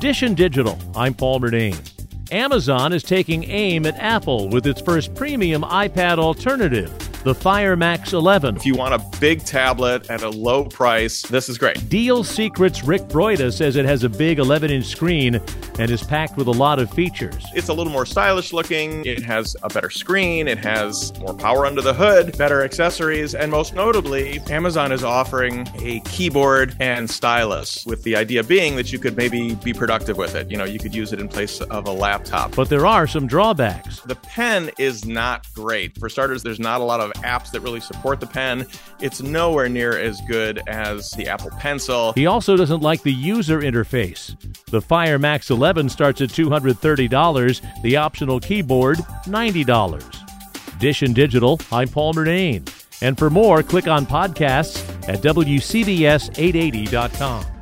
And Digital, I'm Paul Murnane. Amazon is taking aim at Apple with its first premium iPad alternative, the Fire Max 11. If you want a big tablet at a low price, this is great. Deal Secrets Rick Broida says it has a big 11 inch screen and is packed with a lot of features. It's a little more stylish looking. It has a better screen. It has more power under the hood, better accessories, and most notably, Amazon is offering a keyboard and stylus with the idea being that you could maybe be productive with it. You know, you could use it in place of a laptop. But there are some drawbacks. The pen is not great. For starters, there's not a lot of apps that really support the pen. It's nowhere near as good as the Apple Pencil. He also doesn't like the user interface. The Fire Max 11 starts at $230, the optional keyboard, $90. Dish and Digital, I'm Paul Murnane. And for more, click on podcasts at WCBS880.com.